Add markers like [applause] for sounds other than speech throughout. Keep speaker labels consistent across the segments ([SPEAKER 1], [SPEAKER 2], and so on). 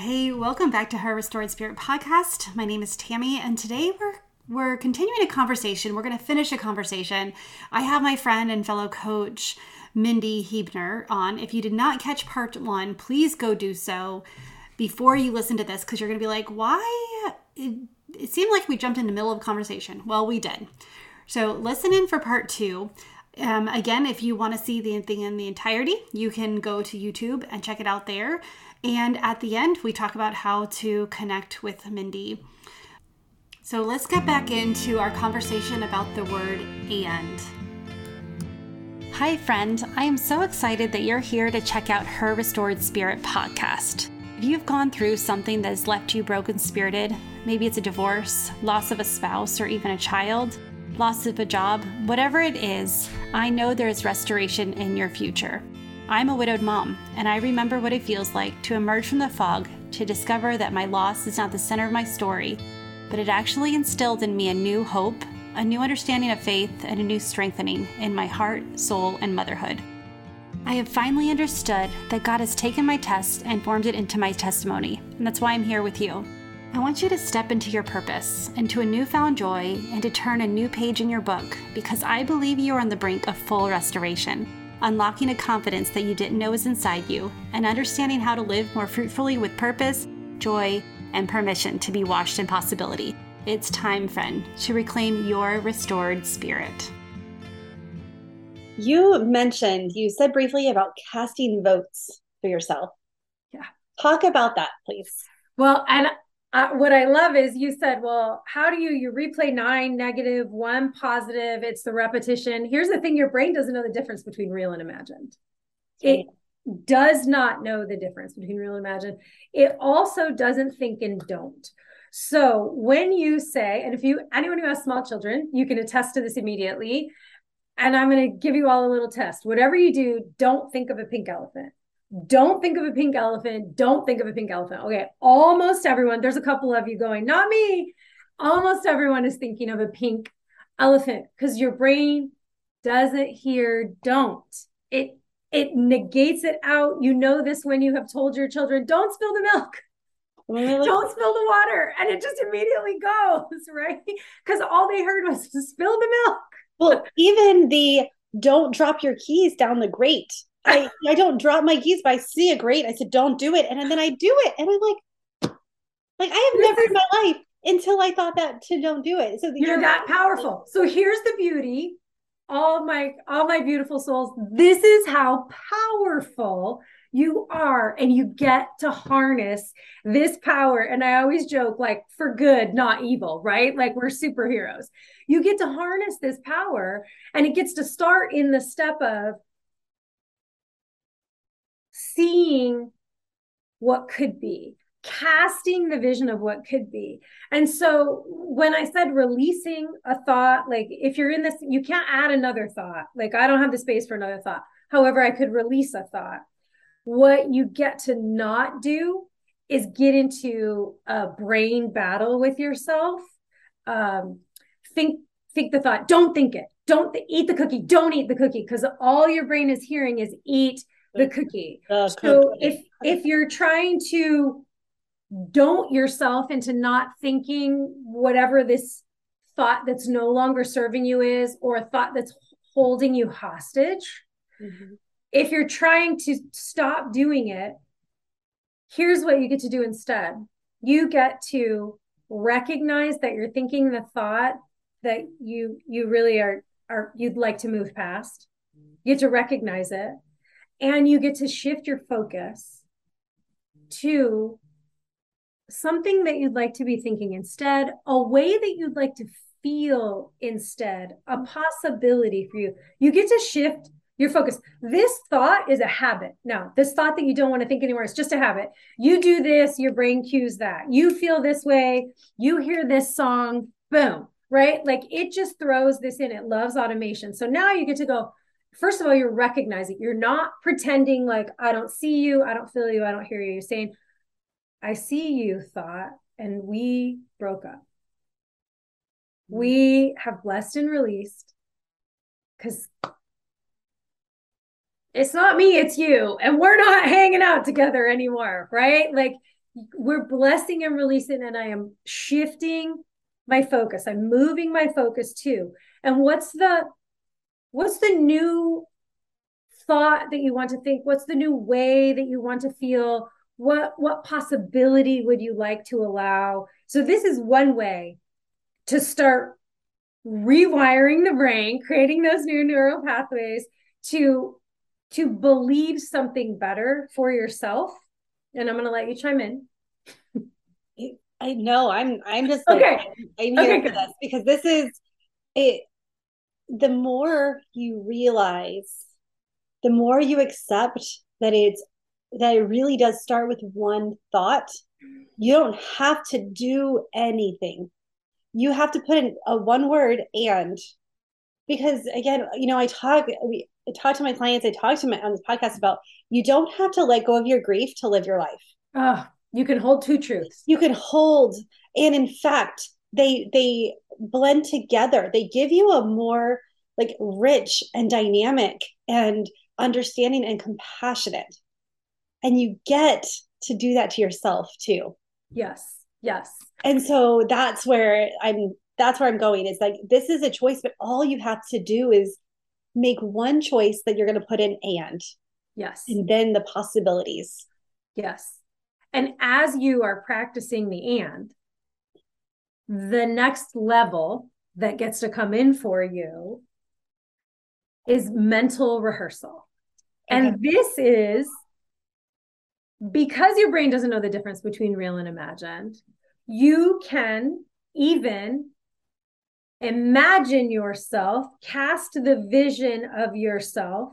[SPEAKER 1] Hey, welcome back to Her Restored Spirit podcast. My name is Tammy, and today we're we're continuing a conversation. We're going to finish a conversation. I have my friend and fellow coach Mindy Hebner on. If you did not catch part one, please go do so before you listen to this because you're going to be like, why? It, it seemed like we jumped in the middle of a conversation. Well, we did. So listen in for part two. Um, again, if you want to see the thing in the entirety, you can go to YouTube and check it out there. And at the end, we talk about how to connect with Mindy. So let's get back into our conversation about the word and. Hi, friend. I am so excited that you're here to check out Her Restored Spirit podcast. If you've gone through something that has left you broken spirited, maybe it's a divorce, loss of a spouse, or even a child, loss of a job, whatever it is, I know there is restoration in your future. I'm a widowed mom, and I remember what it feels like to emerge from the fog to discover that my loss is not the center of my story, but it actually instilled in me a new hope, a new understanding of faith, and a new strengthening in my heart, soul, and motherhood. I have finally understood that God has taken my test and formed it into my testimony, and that's why I'm here with you. I want you to step into your purpose, into a newfound joy, and to turn a new page in your book because I believe you are on the brink of full restoration unlocking a confidence that you didn't know was inside you, and understanding how to live more fruitfully with purpose, joy, and permission to be washed in possibility. It's time, friend, to reclaim your restored spirit.
[SPEAKER 2] You mentioned, you said briefly about casting votes for yourself.
[SPEAKER 3] Yeah.
[SPEAKER 2] Talk about that, please.
[SPEAKER 3] Well, and uh, what I love is you said, well, how do you you replay nine negative, one positive? It's the repetition. Here's the thing: your brain doesn't know the difference between real and imagined. It does not know the difference between real and imagined. It also doesn't think and don't. So when you say, and if you anyone who has small children, you can attest to this immediately. And I'm going to give you all a little test. Whatever you do, don't think of a pink elephant don't think of a pink elephant. Don't think of a pink elephant. Okay. Almost everyone, there's a couple of you going, not me. Almost everyone is thinking of a pink elephant because your brain doesn't hear don't. It it negates it out. You know this when you have told your children, don't spill the milk. Mm. don't spill the water. And it just immediately goes, [laughs] right? Because all they heard was spill the milk.
[SPEAKER 2] Well, even the don't drop your keys down the grate I, I don't drop my keys, but I see a grate. I said, don't do it. And then I do it. And I'm like, like I have never in my life until I thought that to don't do it. So
[SPEAKER 3] you're, you're that powerful. So here's the beauty. All my all my beautiful souls, this is how powerful you are and you get to harness this power and i always joke like for good not evil right like we're superheroes you get to harness this power and it gets to start in the step of seeing what could be casting the vision of what could be. And so when I said releasing a thought, like if you're in this, you can't add another thought. Like I don't have the space for another thought. However, I could release a thought. What you get to not do is get into a brain battle with yourself. Um, think think the thought, don't think it. Don't th- eat the cookie. Don't eat the cookie because all your brain is hearing is eat the cookie. The so cookie. if if you're trying to don't yourself into not thinking whatever this thought that's no longer serving you is or a thought that's holding you hostage mm-hmm. if you're trying to stop doing it here's what you get to do instead you get to recognize that you're thinking the thought that you you really are are you'd like to move past you get to recognize it and you get to shift your focus to something that you'd like to be thinking instead, a way that you'd like to feel instead, a possibility for you. You get to shift your focus. This thought is a habit. Now, this thought that you don't want to think anymore is just a habit. You do this, your brain cues that. You feel this way, you hear this song, boom, right? Like it just throws this in. It loves automation. So now you get to go, first of all, you're recognizing, you're not pretending like, I don't see you, I don't feel you, I don't hear you. You're saying, I see you, thought, and we broke up. We have blessed and released because it's not me, it's you. And we're not [laughs] hanging out together anymore, right? Like we're blessing and releasing, and I am shifting my focus. I'm moving my focus too. And what's the what's the new thought that you want to think? What's the new way that you want to feel? What what possibility would you like to allow? So this is one way to start rewiring the brain, creating those new neural pathways to to believe something better for yourself. And I'm going to let you chime in.
[SPEAKER 1] I know. I'm. I'm just like,
[SPEAKER 3] Okay.
[SPEAKER 1] I'm here
[SPEAKER 3] Okay,
[SPEAKER 1] for this because this is it. The more you realize, the more you accept that it's that it really does start with one thought. You don't have to do anything. You have to put in a one word and because again, you know, I talk we I talk to my clients, I talk to my on this podcast about you don't have to let go of your grief to live your life
[SPEAKER 3] Oh, you can hold two truths.
[SPEAKER 1] you can hold and in fact they they blend together they give you a more like rich and dynamic and understanding and compassionate and you get to do that to yourself too
[SPEAKER 3] Yes. Yes.
[SPEAKER 1] and so that's where i'm that's where i'm going is like this is a choice but all you have to do is make one choice that you're going to put in and
[SPEAKER 3] Yes.
[SPEAKER 1] and then the possibilities
[SPEAKER 3] Yes. And as you are practicing the and, the next level that gets to come in for you is mental rehearsal. And this is because your brain doesn't know the difference between real and imagined, you can even imagine yourself, cast the vision of yourself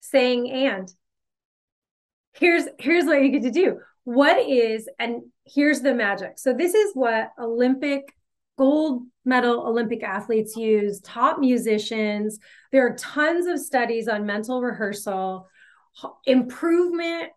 [SPEAKER 3] saying and here's here's what you get to do what is and here's the magic. So this is what olympic gold medal olympic athletes use top musicians. There are tons of studies on mental rehearsal improvement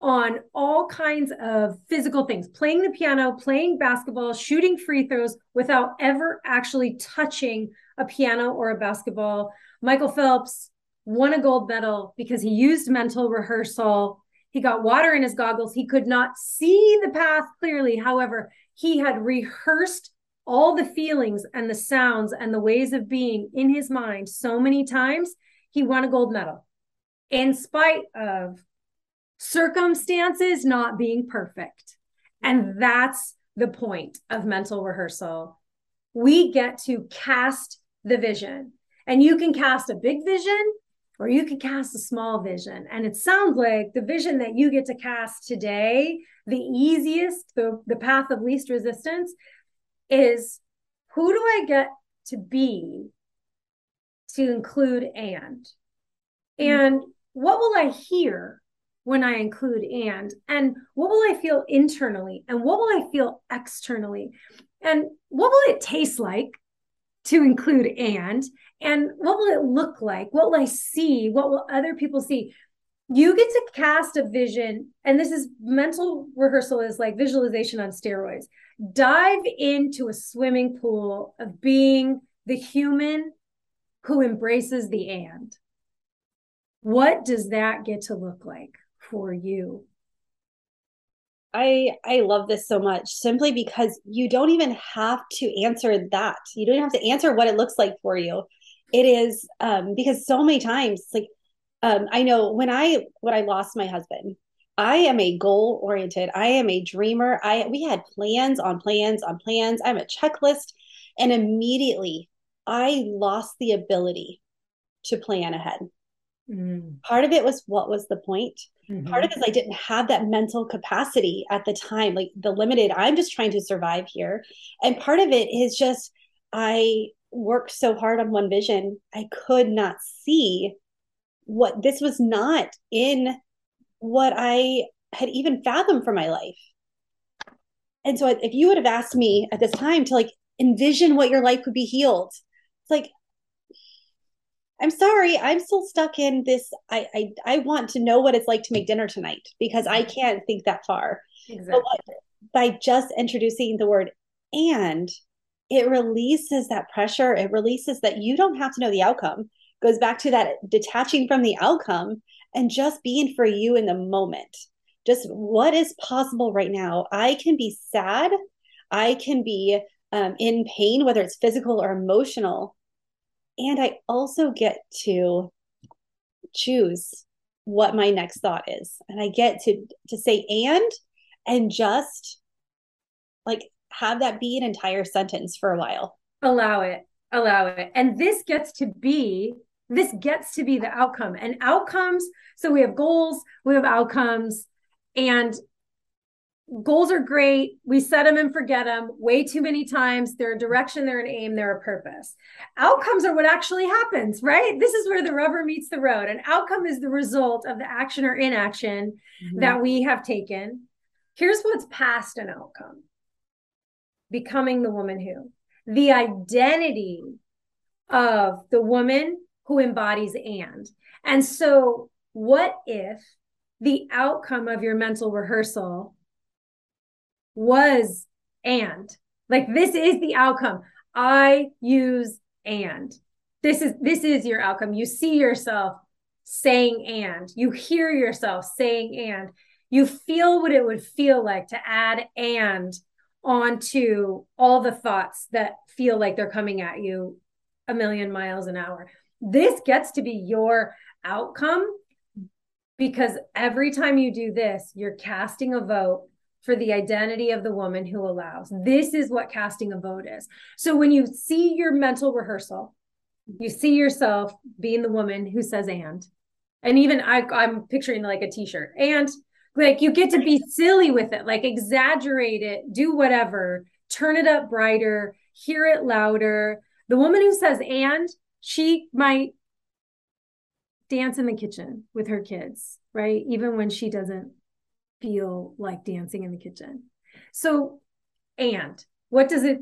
[SPEAKER 3] on all kinds of physical things playing the piano playing basketball shooting free throws without ever actually touching a piano or a basketball. Michael phelps won a gold medal because he used mental rehearsal he got water in his goggles. He could not see the path clearly. However, he had rehearsed all the feelings and the sounds and the ways of being in his mind so many times. He won a gold medal in spite of circumstances not being perfect. And mm-hmm. that's the point of mental rehearsal. We get to cast the vision, and you can cast a big vision or you could cast a small vision. And it sounds like the vision that you get to cast today, the easiest, the, the path of least resistance, is who do I get to be to include and? Mm-hmm. And what will I hear when I include and? And what will I feel internally? And what will I feel externally? And what will it taste like to include and and what will it look like? What will i see? What will other people see? You get to cast a vision and this is mental rehearsal is like visualization on steroids. Dive into a swimming pool of being the human who embraces the and. What does that get to look like for you
[SPEAKER 1] I I love this so much simply because you don't even have to answer that. You don't have to answer what it looks like for you. It is um because so many times like um I know when I when I lost my husband, I am a goal oriented. I am a dreamer. I we had plans on plans on plans. I'm a checklist and immediately I lost the ability to plan ahead.
[SPEAKER 3] Mm,
[SPEAKER 1] Part of it was what was the point?
[SPEAKER 3] Mhm.
[SPEAKER 1] part of it is I didn't have that mental capacity at the time, like the limited, I'm just trying to survive here. And part of it is just I worked so hard on one vision, I could not see what this was not in what I had even fathomed for my life. And so if you would have asked me at this time to like envision what your life could be healed, it's like I'm sorry, I'm still stuck in this. I, I I want to know what it's like to make dinner tonight because I can't think that far.
[SPEAKER 3] exactly
[SPEAKER 1] But by just introducing the word and, it releases that pressure. It releases that you don't have to know the outcome. Goes back to that detaching from the outcome and just being for you in the moment. just what is possible right now. I can be sad. I can be um, in pain, whether it's physical or emotional. And I also get to choose what my next thought is. And I get to to say and and just like have that be an entire sentence for a while.
[SPEAKER 3] Allow it. Allow it. And this gets to be this gets to be the outcome. And outcomes, so we have goals, we have outcomes, and goals are great. We set them and forget them way too many times. They're a direction, they're an aim, they're a purpose. Outcomes are what actually happens, right? This is where the rubber meets the road. An outcome is the result of the action or inaction mm-hmm. that we have taken. Here's what's past an outcome becoming the woman who, the identity of the woman who embodies and. And so, what if the outcome of your mental rehearsal was and? Like this is the outcome. I use and. This is this is your outcome. You see yourself saying and. You hear yourself saying and. You feel what it would feel like to add and onto all the thoughts that feel like they're coming at you a million miles an hour. This gets to be your outcome because every time you do this, you're casting a vote for the identity of the woman who allows. This is what casting a vote is. So when you see your mental rehearsal, you see yourself being the woman who says and. And even I, I'm picturing like a t-shirt. And like you get to be silly with it, like exaggerate it, do whatever, turn it up brighter, hear it louder. The woman who says and, she might dance in the kitchen with her kids, right? Even when she doesn't feel like dancing in the kitchen. So, and what does it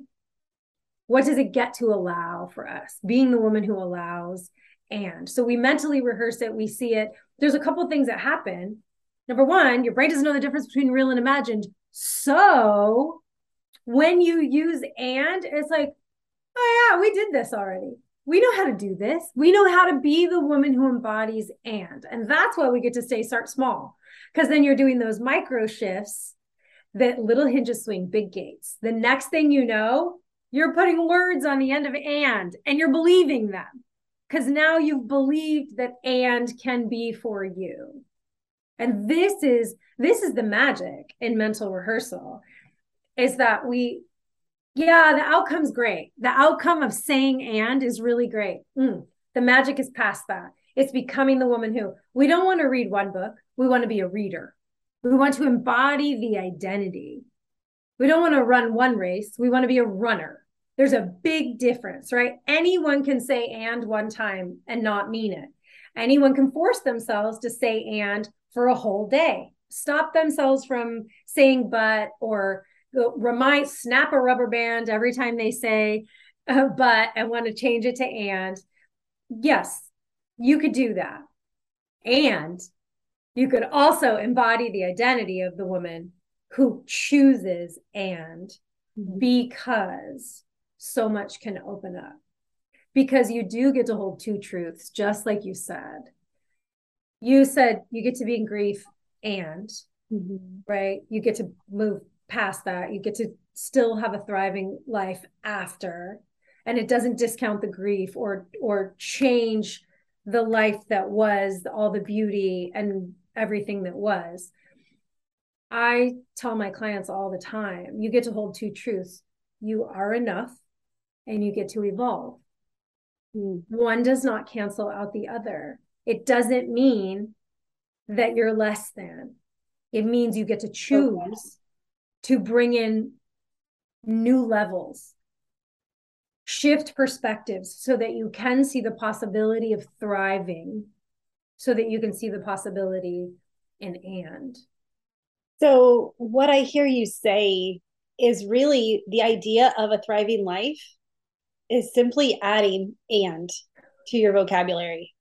[SPEAKER 3] what does it get to allow for us? Being the woman who allows and so we mentally rehearse it, we see it. There's a couple things that happen. Number one, your brain doesn't know the difference between real and imagined. So when you use and, it's like, oh yeah, we did this already we know how to do this. We know how to be the woman who embodies and. And that's why we get to stay start small. Because then you're doing those micro shifts that little hinges swing big gates. The next thing you know, you're putting words on the end of and and you're believing them. Because now you've believed that and can be for you. And this is this is the magic in mental rehearsal is that we yeah, the outcome's great. The outcome of saying and is really great. Mm, the magic is past that. It's becoming the woman who we don't want to read one book. We want to be a reader. We want to embody the identity. We don't want to run one race. We want to be a runner. There's a big difference, right? Anyone can say and one time and not mean it. Anyone can force themselves to say and for a whole day, stop themselves from saying but or remind snap a rubber band every time they say [laughs] uh, but and want to change it to and. Yes you could do that. And you could also embody the identity of the woman who chooses and mm-hmm. because so much can open up. Because you do get to hold two truths just like you said. You said you get to be in grief and mm-hmm. right? You get to move past that. You get to still have a thriving life after. And it doesn't discount the grief or or change the life that was, all the beauty and everything that was. I tell my clients all the time, you get to hold two truths. You are enough and you get to evolve. Mm. One does not cancel out the other. It doesn't mean that you're less than. It means you get to choose to bring in new levels shift perspectives so that you can see the possibility of thriving so that you can see the possibility in and.
[SPEAKER 1] So what i hear you say is really the idea of a thriving life is simply adding and to your vocabulary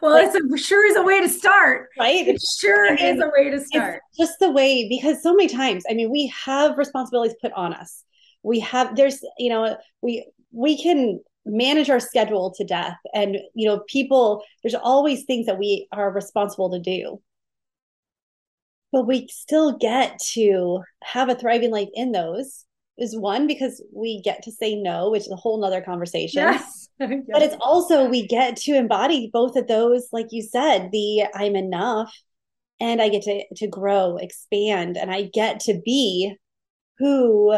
[SPEAKER 3] well, like, it's a, sure is a way to start.
[SPEAKER 1] Right?
[SPEAKER 3] It sure I mean, is a way to start.
[SPEAKER 1] just the way, because so many times, I mean, we have responsibilities put on us. We have, there's, you know, we, we can manage our schedule to death. And, you know, people, there's always things that we are responsible to do. but we still get to have a thriving life in those is one because we get to say no which is a whole nother conversation
[SPEAKER 3] yes. [laughs]
[SPEAKER 1] but it's also we get to embody both of those like you said the i'm enough and i get to to grow expand and i get to be who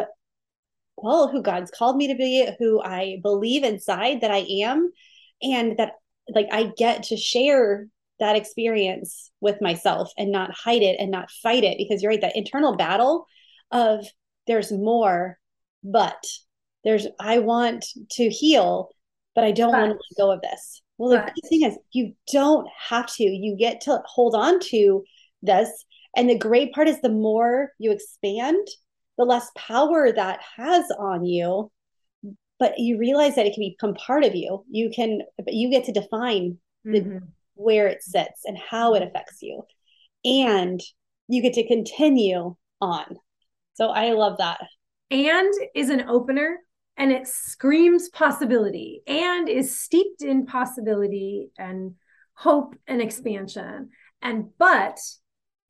[SPEAKER 1] well who god's called me to be who i believe inside that i am and that like i get to share that experience with myself and not hide it and not fight it because you're right that internal battle of there's more but there's i want to heal but i don't but, want to let go of this. Well the but, thing is you don't have to. You get to hold on to this and the great part is the more you expand the less power that has on you. But you realize that it can become part of you. You can but you get to define the, mm-hmm. where it sits and how it affects you. And you get to continue on. So i love that.
[SPEAKER 3] And is an opener and it screams possibility and is steeped in possibility and hope and expansion and but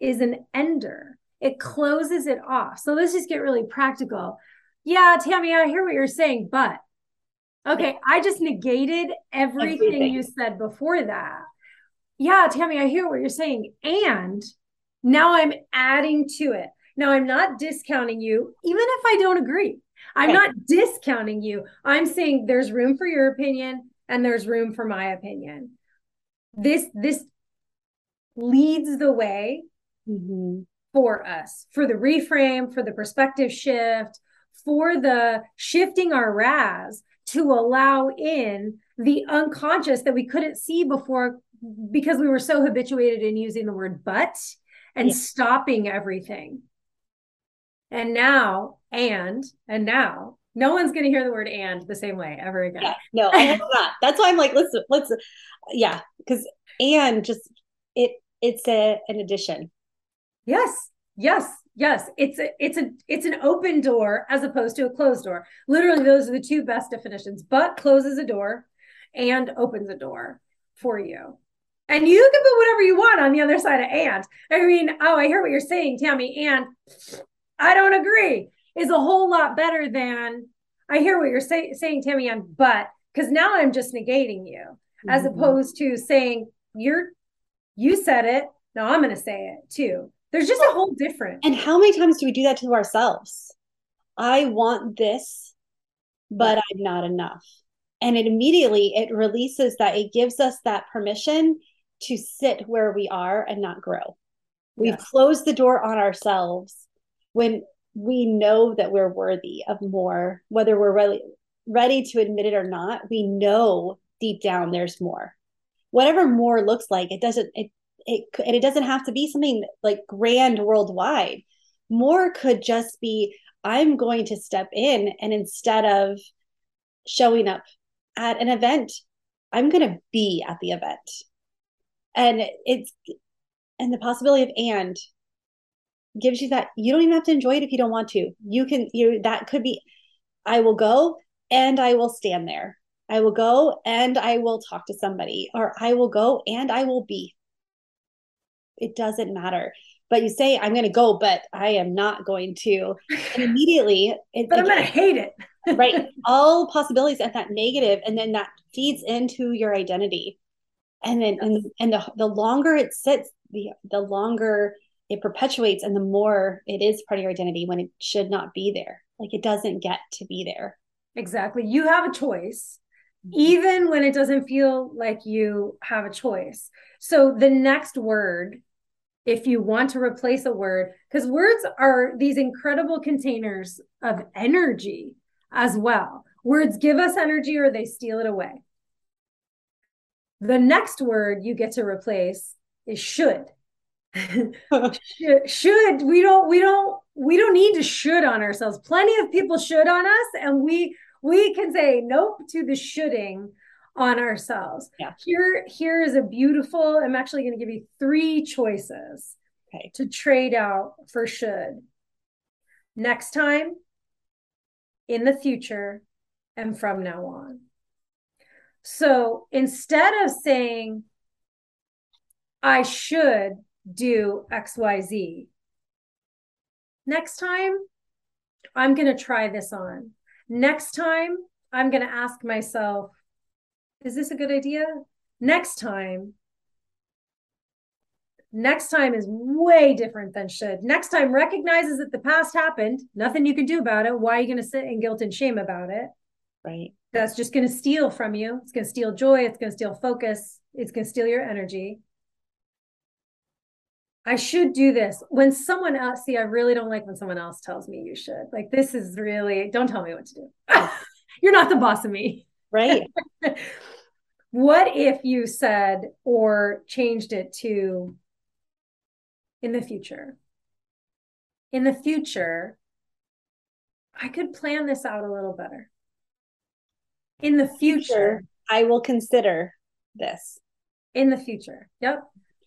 [SPEAKER 3] is an ender. It closes it off. So let's just get really practical. Yeah tammy i hear what you're saying but okay i just negated everything, everything. you said before that. Yeah tammy i hear what you're saying and now i'm adding to it. Now i'm not discounting you even if i don't agree i'm not discounting you i'm saying there's room for your opinion and there's room for my opinion this this leads the way mm-hmm. for us for the reframe for the perspective shift for the shifting our RAS to allow in the unconscious that we couldn't see before because we were so habituated in using the word but and yeah. stopping everything. And now, and, and now, no one's going to hear the word and the same way ever again.
[SPEAKER 1] Yeah, no, I [laughs] not. That's why I'm like, let's, let's, yeah, because and just it, it's a, an addition.
[SPEAKER 3] Yes. Yes yes it's a it's a it's an open door as opposed to a closed door literally those are the two best definitions but closes a door and opens a door for you and you can put whatever you want on the other side of and i mean oh i hear what you're saying tammy and i don't agree is a whole lot better than i hear what you're say, saying tammy on but because now i'm just negating you mm-hmm. as opposed to saying you're you said it now i'm going to say it too there's just a whole different.
[SPEAKER 1] And how many times do we do that to ourselves? I want this, but I'm not enough. And it immediately it releases that it gives us that permission to sit where we are and not grow. We've yes. closed the door on ourselves when we know that we're worthy of more, whether we're really ready to admit it or not, we know deep down there's more. Whatever more looks like, it doesn't it it and it doesn't have to be something like grand worldwide more could just be i'm going to step in and instead of showing up at an event i'm going to be at the event and it's and the possibility of and gives you that you don't even have to enjoy it if you don't want to. You can you that could be i will go and i will stand there. I will go and i will talk to somebody or i will go and i will be. It doesn't matter. But you say i'm going to go but i am not going to. And [laughs] immediately
[SPEAKER 3] it, but i'm going to hate it. [laughs]
[SPEAKER 1] Right. [laughs] All possibilities at that negative and then that feeds into your identity. And then and, and the, the longer it sits the the longer it perpetuates and the more it is part of your identity when it should not be there like it doesn't get to be there
[SPEAKER 3] exactly you have a choice mm-hmm. even when it doesn't feel like you have a choice so the next word, if you want to replace a word, because words are these incredible containers of energy as well. Words give us energy or they steal it away. The next word you get to replace is should. [laughs] should we don't we don't we don't need to should on ourselves plenty of people should on us and we we can say nope to the shoulding on ourselves.
[SPEAKER 1] Yeah.
[SPEAKER 3] Here, here is a beautiful, I'm actually going to give you three choices
[SPEAKER 1] okay.
[SPEAKER 3] to trade out for should. Next time, in the future, and from now on. So instead of saying, I should do XYZ, next time I'm going to try this on. Next time I'm going to ask myself, is this a good idea? Next time, next time is way different than should. Next time recognizes that the past happened, nothing you can do about it. Why are you going to sit in guilt and shame about it?
[SPEAKER 1] Right.
[SPEAKER 3] That's just going to steal from you. It's going to steal joy. It's going to steal focus. It's going to steal your energy. I should do this. When someone else, see, I really don't like when someone else tells me you should. Like, this is really, don't tell me what to do. [laughs] You're not the boss of me.
[SPEAKER 1] Right. [laughs]
[SPEAKER 3] what if you said or changed it to in the future? In the future, I could plan this out a little better. In the future,
[SPEAKER 1] I will consider this.
[SPEAKER 3] In the future. Yep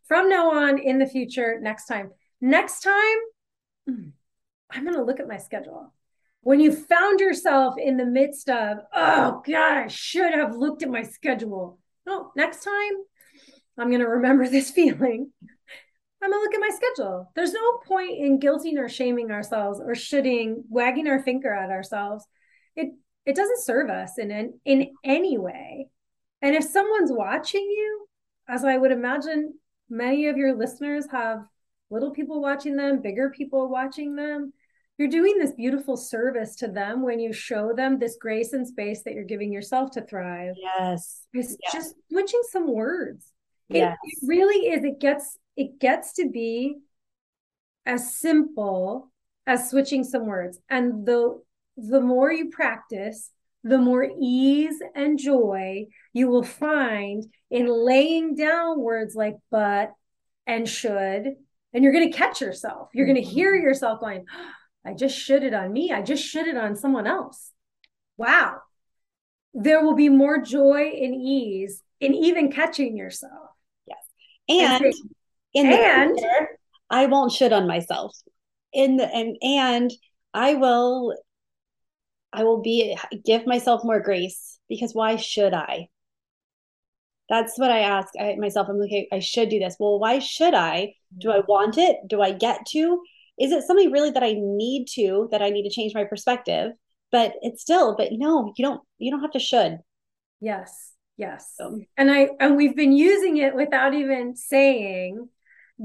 [SPEAKER 3] from now on in the future, next time. Next time, hmm, I'm going to look at my schedule. When you found yourself in the midst of, oh God, I should have looked at my schedule. No, next time, I'm going to remember [laughs] this feeling. I'm going to look at my schedule. There's no point in guilting or shaming ourselves or shoulding, wagging our finger at ourselves. It it doesn't serve us in in, in any way. And if someone's watching you, as I would imagine many of your listeners have little people watching them, bigger people watching them. You're doing this beautiful service to them when you show them this grace and space that you're giving yourself to thrive.
[SPEAKER 1] Yes.
[SPEAKER 3] It's yes. just switching some words. Yes. It, it really is. It gets it gets to be as simple as switching some words. And the the more you practice, the more ease and joy you will find in laying down words like but and should. And you're going to catch yourself. You're going to hear mm-hmm. yourself going, I just should it on me. I just should it on someone else. Wow. There will be more joy and ease in even catching yourself.
[SPEAKER 1] Yes. And, and in the and, future, I won't should on myself. In the and and I will I will be give myself more grace because why should I? That's what I ask I, myself. I'm like, okay, I should do this. Well, why should I? Do I want it? Do I get to? Is it something really that I need to, that I need to change my perspective? But it's still, but no, you don't, you don't have to should.
[SPEAKER 3] Yes. Yes. So. And I, and we've been using it without even saying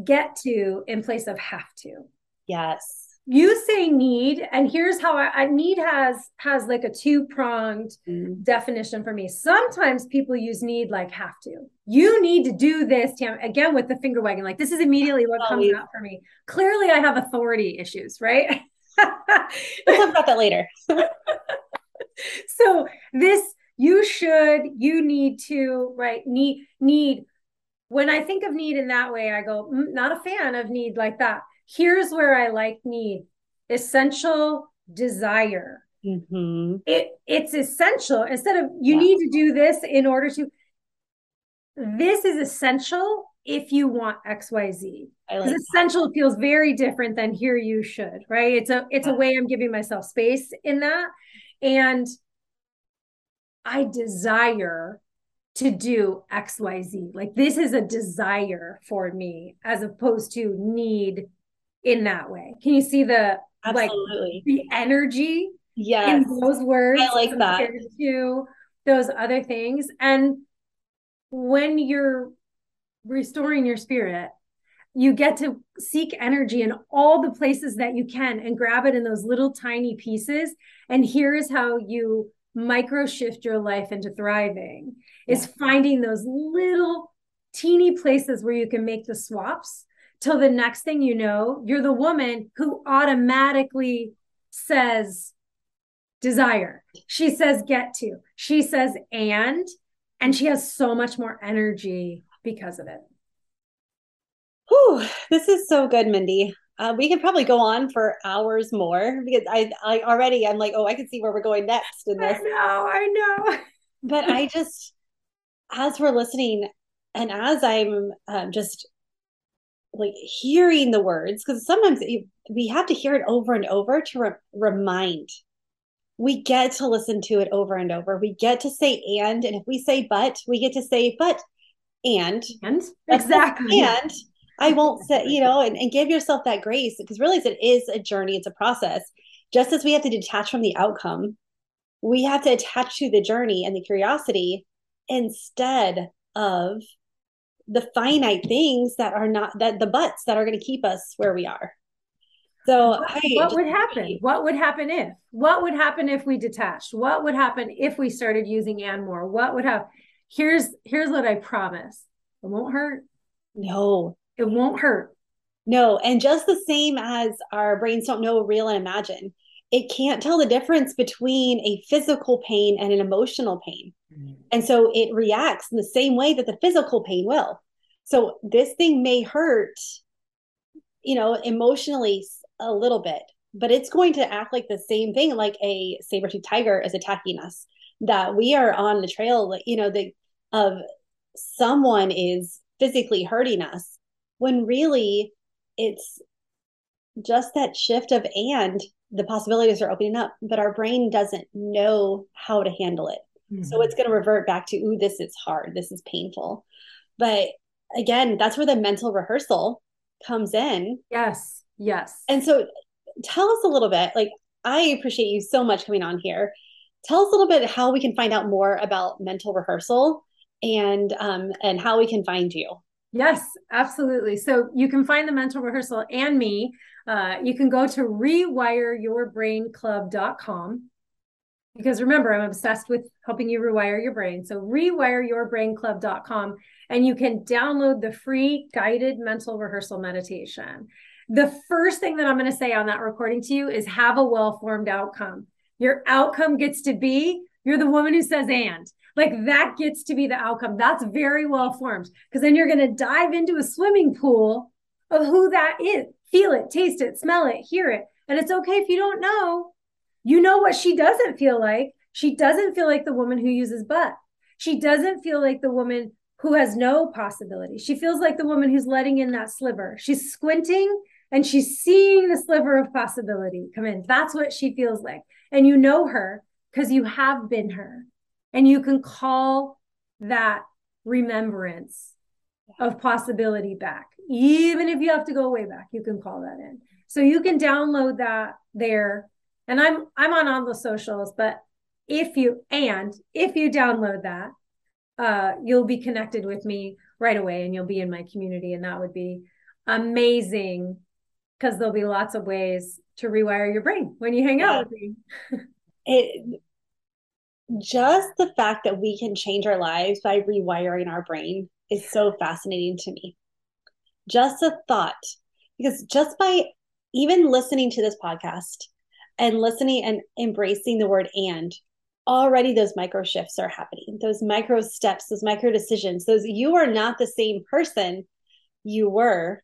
[SPEAKER 3] get to in place of have to.
[SPEAKER 1] Yes
[SPEAKER 3] you say need and here's how I, I need has has like a two pronged mm. definition for me. Sometimes people use need like have to. You need to do this Tam. again with the finger wagging. Like this is immediately what comes out for me. Clearly i have authority issues right? [laughs]
[SPEAKER 1] We'll talk about that later. [laughs]
[SPEAKER 3] So this you should you need to right need need. When i think of need in that way i go mm, not a fan of need like that here's where I like need essential desire. Mm-hmm. It it's essential instead of you yeah. need to do this in order to. This is essential if you want XYZ. Like essential that. feels very different than here you should, right? It's a it's yeah. a way I'm giving myself space in that. And I desire to do XYZ. Like this is a desire for me as opposed to need in that way. Can you see the Absolutely. like the energy
[SPEAKER 1] yes.
[SPEAKER 3] in those words?
[SPEAKER 1] I like that.
[SPEAKER 3] To those other things. And when you're restoring your spirit, you get to seek energy in all the places that you can and grab it in those little tiny pieces. And here's how you micro shift your life into thriving is finding those little teeny places where you can make the swaps till the next thing you know, you're the woman who automatically says desire. She says get to. She says and, and she has so much more energy because of it.
[SPEAKER 1] Whew, this is so good, Mindy. Uh, we could probably go on for hours more because I, I already I'm like, oh, I can see where we're going next in this.
[SPEAKER 3] I know, I know.
[SPEAKER 1] but I just, as we're listening, and as I'm um, just like hearing the words because sometimes we have to hear it over and over to re- remind. We get to listen to it over and over. We get to say and and if we say but we get to say but and
[SPEAKER 3] and? [laughs] Exactly.
[SPEAKER 1] and I won't say, you know, and, and give yourself that grace because really it is a journey, it's a process. Just as we have to detach from the outcome, we have to attach to the journey and the curiosity instead of the finite things that are not that the butts that are going to keep us where we are. So
[SPEAKER 3] what,
[SPEAKER 1] I
[SPEAKER 3] what would happen? What would happen if? What would happen if we detached? What would happen if we started using and more? What would have here's here's what I promise. It won't hurt.
[SPEAKER 1] No.
[SPEAKER 3] It won't hurt.
[SPEAKER 1] No. And just the same as our brains don't know real and imagine, it can't tell the difference between a physical pain and an emotional pain. And so it reacts in the same way that the physical pain will. So this thing may hurt, you know, emotionally a little bit, but it's going to act like the same thing, like a saber-tooth tiger is attacking us. That we are on the trail, you know, the of someone is physically hurting us, when really it's just that shift of and the possibilities are opening up, but our brain doesn't know how to handle it. Mm-hmm. So it's going to revert back to, ooh, this is hard, this is painful. But again, that's where the mental rehearsal comes in.
[SPEAKER 3] Yes Yes.
[SPEAKER 1] And so tell us a little bit, like, I appreciate you so much coming on here. Tell us a little bit how we can find out more about mental rehearsal and um, and how we can find you.
[SPEAKER 3] Yes, absolutely. So you can find the mental rehearsal and me. Uh, you can go to rewireyourbrainclub.com because remember, I'm obsessed with helping you rewire your brain. So rewireyourbrainclub.com and you can download the free guided mental rehearsal meditation the first thing that I'm going to say on that recording to you is have a well formed outcome. Your outcome gets to be you're the woman who says and. Like that gets to be the outcome. That's very well formed because then you're going to dive into a swimming pool of who that is. Feel it, taste it, smell it, hear it. And it's okay if you don't know. You know what she doesn't feel like. She doesn't feel like the woman who uses but. She doesn't feel like the woman who has no possibility. She feels like the woman who's letting in that sliver. She's squinting and she's seeing the sliver of possibility come in. That's what she feels like. And you know her because you have been her. And you can call that remembrance of possibility back. Even if you have to go way back, you can call that in. So you can download that there. And I'm I'm on all the socials, but if you and if you download that, uh, you'll be connected with me right away and you'll be in my community. And that would be amazing because there'll be lots of ways to rewire your brain when you hang yeah. out with me.
[SPEAKER 1] it just the fact that we can change our lives by rewiring our brain is so fascinating to me. Just a thought, because just by even listening to this podcast and listening and embracing the word and, already those micro shifts are happening, those micro steps, those micro decisions, those you are not the same person you were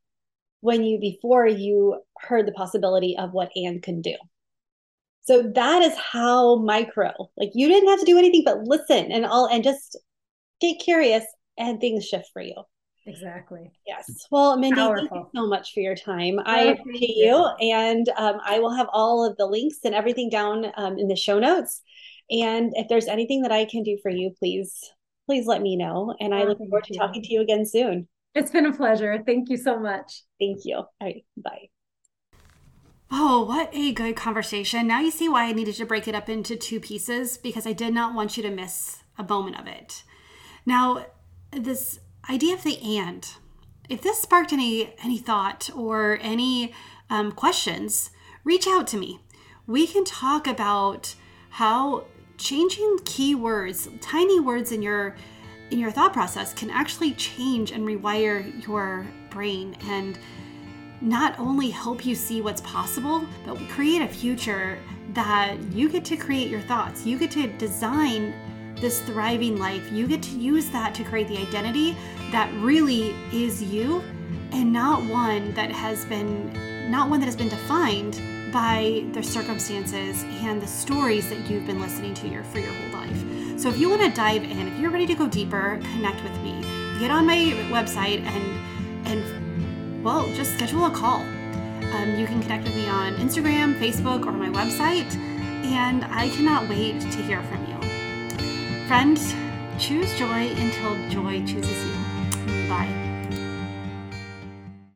[SPEAKER 1] when you before you heard the possibility of what and can do. So that is how micro, like you didn't have to do anything but listen and all and just get curious and things shift for you.
[SPEAKER 3] Exactly.
[SPEAKER 1] Yes. Well, Mindy, Powerful. thank you so much for your time. I appreciate you. And um, I will have all of the links and everything down um, in the show notes. And if there's anything that I can do for you, please, please let me know. And I look forward to talking to you again soon.
[SPEAKER 3] It's been a pleasure. Thank you so much.
[SPEAKER 1] Thank you. All right. Bye.
[SPEAKER 4] Oh, what a good conversation. Now you see why I needed to break it up into two pieces because I did not want you to miss a moment of it. Now, this idea of the and, if this sparked any any thought or any um, questions, reach out to me. We can talk about how changing keywords, tiny words in your in your thought process can actually change and rewire your brain and not only help you see what's possible, but create a future that you get to create your thoughts. You get to design this thriving life. You get to use that to create the identity that really is you and not one that has been not one that has been defined by the circumstances and the stories that you've been listening to your for your whole life. So if you want to dive in, if you're ready to go deeper, connect with me. Get on my website and and well, just schedule a call. Um, you can connect with me on Instagram, Facebook, or my website, and I cannot wait to hear from you. Friends, choose joy until joy chooses you. Bye.